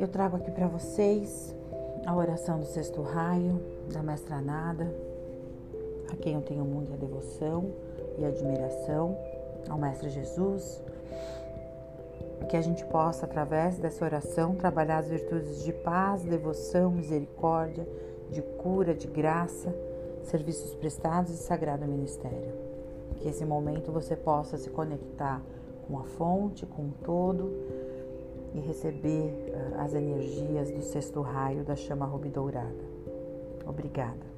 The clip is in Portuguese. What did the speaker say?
Eu trago aqui para vocês a oração do sexto raio da Mestra Nada, a quem eu tenho muita devoção e admiração, ao Mestre Jesus, que a gente possa, através dessa oração, trabalhar as virtudes de paz, devoção, misericórdia, de cura, de graça, serviços prestados e sagrado ministério. Que esse momento você possa se conectar com a fonte, com o todo receber uh, as energias do sexto raio da chama rubi dourada. Obrigada.